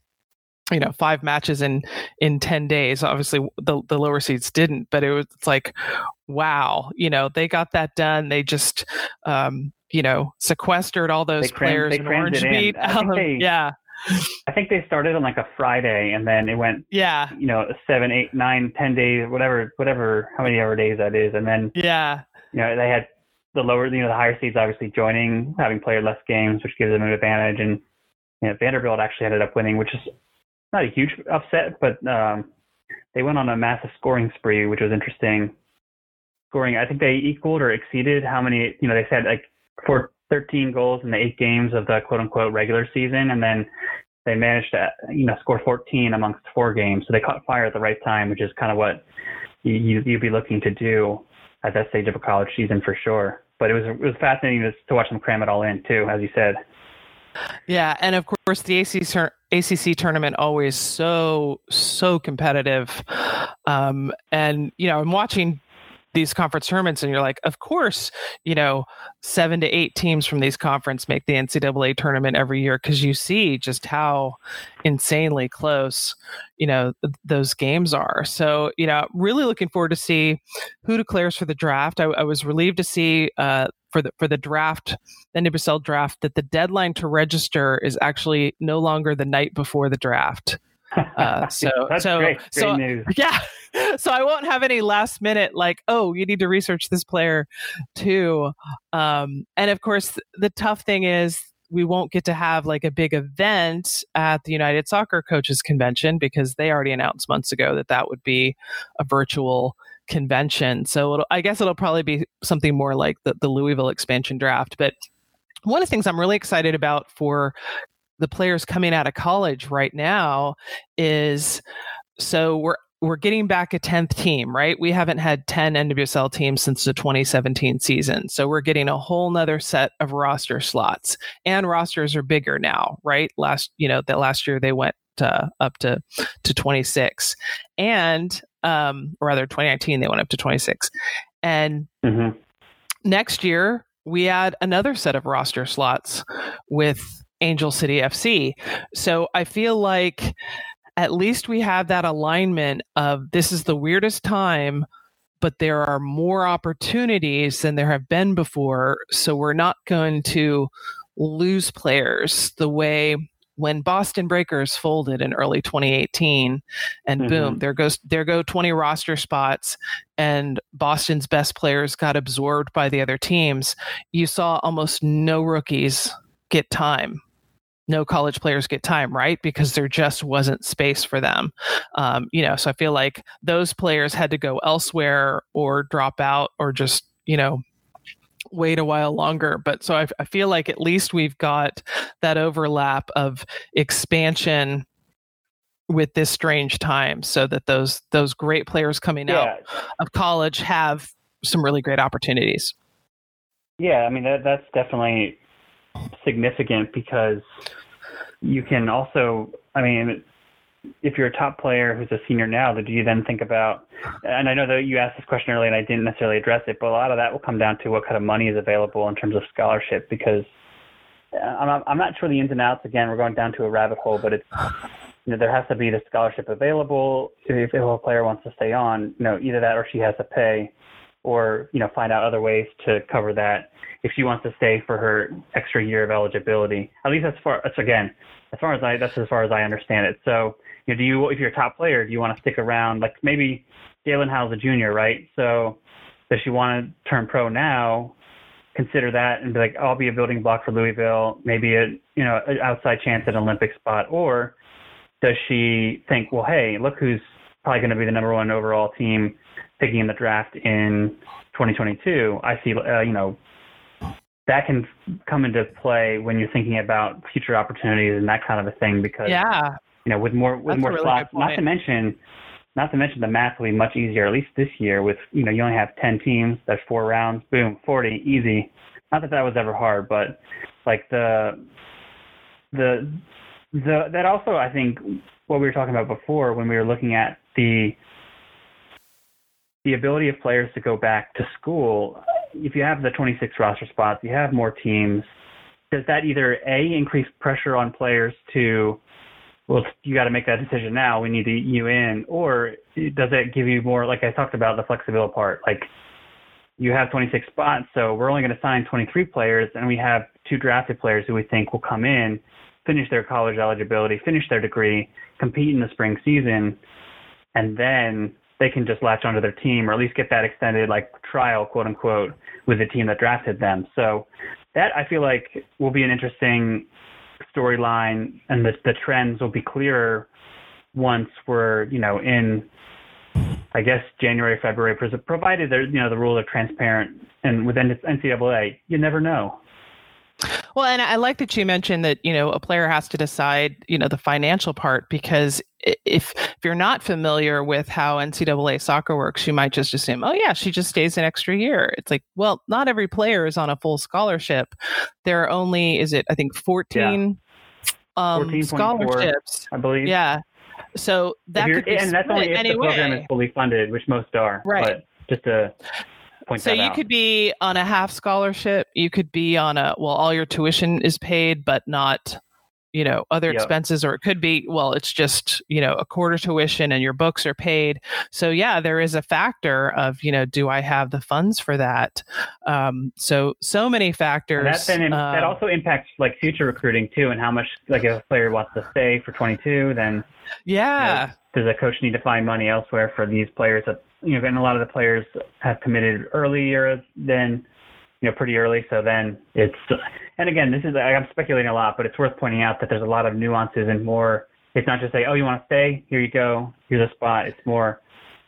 you know five matches in in 10 days. Obviously the the lower seeds didn't but it was like wow you know they got that done. They just um you know sequestered all those cram, players in Orange Beach um, they, yeah I think they started on like a Friday and then it went yeah you know seven eight nine ten days whatever whatever how many ever days that is and then yeah you know they had the lower you know the higher seeds obviously joining having played less games which gives them an advantage and you know, Vanderbilt actually ended up winning which is not a huge upset, but um, they went on a massive scoring spree, which was interesting. Scoring, I think they equaled or exceeded how many, you know, they said like for 13 goals in the eight games of the quote unquote regular season, and then they managed to, you know, score 14 amongst four games. So they caught fire at the right time, which is kind of what you, you'd be looking to do at that stage of a college season for sure. But it was it was fascinating to, to watch them cram it all in too, as you said. Yeah, and of course the ACC ACC tournament always so so competitive, um, and you know I'm watching these conference tournaments and you're like of course you know seven to eight teams from these conference make the ncaa tournament every year. Because you see just how insanely close you know th- those games are. So you know really looking forward to see who declares for the draft. I, I was relieved to see uh, for the for the draft, the NWSL draft, that the deadline to register is actually no longer the night before the draft. Uh, so That's so great. Great so news. yeah. So I won't have any last minute like, oh, you need to research this player too. Um, and of course, the tough thing is we won't get to have like a big event at the United Soccer Coaches Convention because they already announced months ago that that would be a virtual convention. So I guess it'll probably be something more like the, the Louisville expansion draft. But one of the things I'm really excited about for the players coming out of college right now is so we're we're getting back a 10th team, right? We haven't had 10 NWSL teams since the 2017 season. So we're getting a whole nother set of roster slots. And rosters are bigger now, right? Last, you know, that last year they went uh, up to to 26. And um or rather 2019 they went up to 26. And Mm-hmm. next year we add another set of roster slots with Angel City FC. So I feel like at least we have that alignment of this is the weirdest time, but there are more opportunities than there have been before. So we're not going to lose players the way when Boston Breakers folded in early 2018 and boom Mhm. there goes there go 20 roster spots and Boston's best players got absorbed by the other teams you saw almost no rookies get time no college players get time right? Because there just wasn't space for them. Um, you know so i feel like those players had to go elsewhere or drop out or just you know wait a while longer. But so I, I feel like at least we've got that overlap of expansion with this strange time so that those those great players coming out of college have some really great opportunities. Yeah. I mean that that's definitely significant because you can also. I mean, if you're a top player who's a senior now, do you then think about? And I know that you asked this question earlier, and I didn't necessarily address it, but a lot of that will come down to what kind of money is available in terms of scholarship because. uh, I'm not, I'm not sure the ins and outs. Again, we're going down to a rabbit hole, but it's you know there has to be the scholarship available if, if a player wants to stay on. You know, either that or she has to pay, or you know find out other ways to cover that if she wants to stay for her extra year of eligibility. At least as far as again, as far as I that's as far as I understand it. So you know, do you if you're a top player, do you want to stick around? Like maybe Jaelin Howell's a junior, right? So does she want to turn pro now? Consider that and be like, I'll be a building block for Louisville, maybe a you know an outside chance at an Olympic spot, or does she think, well, hey, look who's probably going to be the number one overall team picking in the draft in 2022? I see, uh, you know, that can come into play when you're thinking about future opportunities and that kind of a thing because yeah you know with more with That's more really slots not to mention not to mention the math will be much easier at least this year with you know you only have 10 teams that's four rounds boom 40 easy not that that was ever hard but like the the the that also I think what we were talking about before when we were looking at the the ability of players to go back to school if you have the 26 roster spots you have more teams does that either a increase pressure on players to well you got to make that decision now we need to eat you in or does it give you more like i talked about the flexibility part like you have 26 spots so we're only going to sign 23 players and we have two drafted players who we think will come in finish their college eligibility finish their degree compete in the spring season and then they can just latch onto their team or at least get that extended like trial quote unquote with the team that drafted them. So that i feel like will be an interesting storyline and the, the trends will be clearer once we're you know in i guess january february provided there you know the rules are transparent and within ncaa you never know Well, and I like that you mentioned that you know a player has to decide you know the financial part because if if you're not familiar with how NCAA soccer works, you might just assume, oh yeah, she just stays an extra year. It's like, well, not every player is on a full scholarship. There are only is it I think 14, um, scholarships. i believe Yeah, so that could be and that's only if the program is fully funded which most are Right. but just to point So you out could be on a half scholarship. You could be on a well, all your tuition is paid, but not, you know other Yep. expenses or it could be well it's just you know a quarter tuition and your books are paid so yeah there is a factor of you know do i have the funds for that um, so so many factors And that then that um, also impacts like future recruiting too, and how much like if a player wants to stay for 22, then yeah does a coach need to find money elsewhere for these players that you know and a lot of the players have committed earlier than you know pretty early. So then it's and again this is i'm speculating a lot but it's worth pointing out that there's a lot of nuances and more. It's not just say oh you want to stay? Here you go. Here's a spot. It's more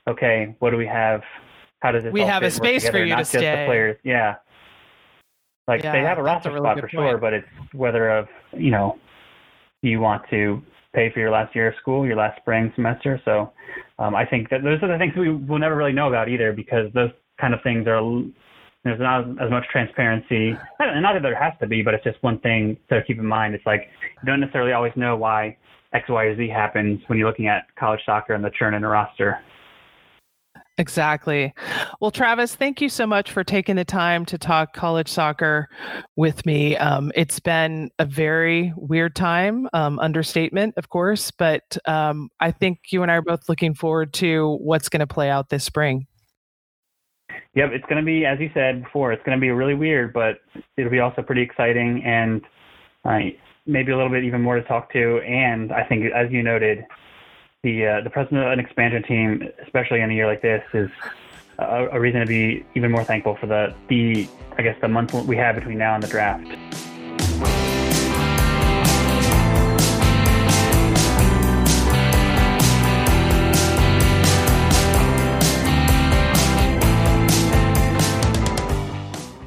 okay what do we have? How does this We have a space for you to just stay. the players? Yeah. Like they have a that's a roster really spot for sure but it's whether of you know do you want to pay for your last year of school, your last spring semester. So um, I think that those are the things we will never really know about either because those kind of things are there's not as much transparency. Not that there has to be, but it's just one thing to keep in mind. It's like you don't necessarily always know why X, Y, or Z happens when you're looking at college soccer and the churn in a roster. Exactly. Well, Travis, thank you so much for taking the time to talk college soccer with me. Um, it's been a very weird time, um, understatement, of course, but um, I think you and I are both looking forward to what's going to play out this spring. Yep, it's going to be, as you said before, it's going to be really weird, but it'll be also pretty exciting and uh, maybe a little bit even more to talk to. And I think, as you noted, the uh, the president of an expansion team, especially in a year like this, is a, a reason to be even more thankful for the the I guess the month we have between now and the draft.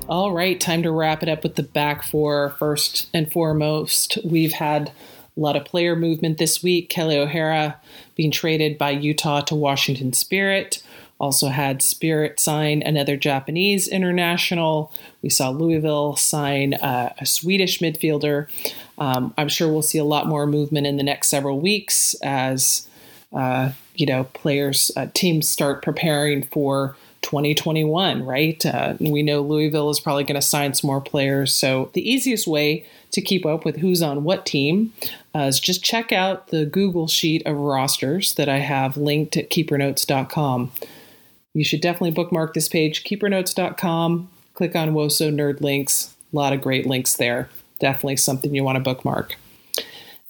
All right, time to wrap it up with the back four. First and foremost, we've had a lot of player movement this week. Kelly O'Hara being traded by Utah to Washington Spirit. Also had Spirit sign another Japanese international. We saw Louisville sign uh, a Swedish midfielder. Um, I'm sure we'll see a lot more movement in the next several weeks as uh, you know players uh, teams start preparing for 2021 right? Uh, we know louisville is probably going to sign some more players. So the easiest way to keep up with who's on what team uh, is just check out the google sheet of rosters that i have linked at keepernotes.com you should definitely bookmark this page keepernotes.com click on woso nerd links. A lot of great links there. Definitely something you want to bookmark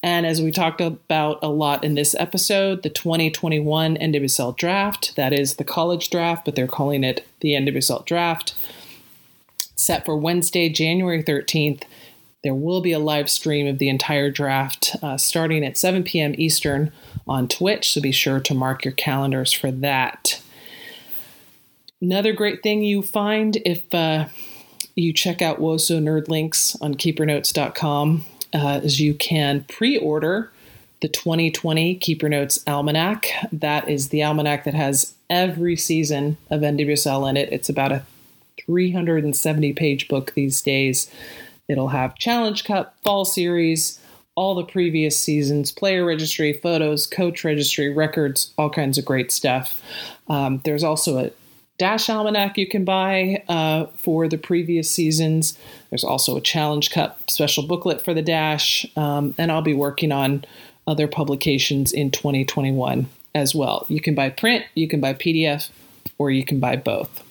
and as we talked about a lot in this episode, the 2021 NWSL draft, that is the college draft, but they're calling it the NWSL draft, set for Wednesday, January 13th. There will be a live stream of the entire draft uh, starting at 7 p.m. Eastern on Twitch, so be sure to mark your calendars for that. Another great thing you find if uh, you check out Woso Nerd Links on keepernotes.com uh, is you can pre-order the 2020 Keeper Notes Almanac. That is the almanac that has every season of NWSL in it. It's about a 370 page book these days. It'll have Challenge Cup, Fall Series, all the previous seasons, player registry, photos, coach registry, records, all kinds of great stuff. Um, there's also a Dash Almanac you can buy uh, for the previous seasons. There's also a Challenge Cup special booklet for the Dash, um, and I'll be working on other publications in 2021 as well. You can buy print, you can buy PDF, or you can buy both.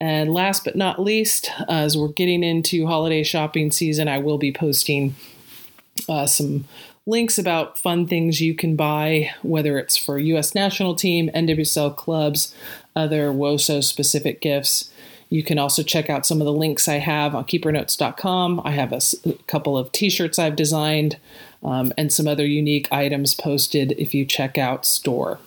And last but not least, as we're getting into holiday shopping season, I will be posting uh, some links about fun things you can buy, whether it's for U.S. national team, NWSL clubs, other WOSO specific gifts. You can also check out some of the links I have on keepernotes.com. I have a, couple of t shirts I've designed um, and some other unique items posted if you check out store.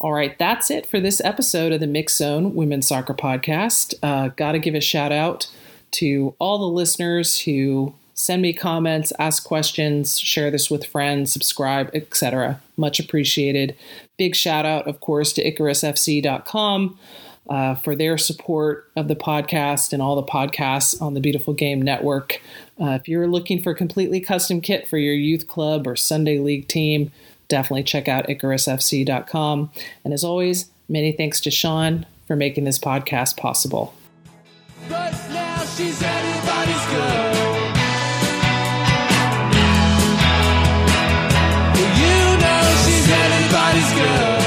All right, that's it for this episode of the Mixxed Zone Women's Soccer Podcast. Uh, Got to give a shout out to all the listeners who send me comments, ask questions, share this with friends, subscribe, etc. Much appreciated. Big shout out, of course, to IcarusFC.com uh, for their support of the podcast and all the podcasts on the Beautiful Game Network. Uh, if you're looking for a completely custom kit for your youth club or Sunday league team, definitely check out IcarusFC.com. And as always, many thanks to Sean for making this podcast possible. It's good.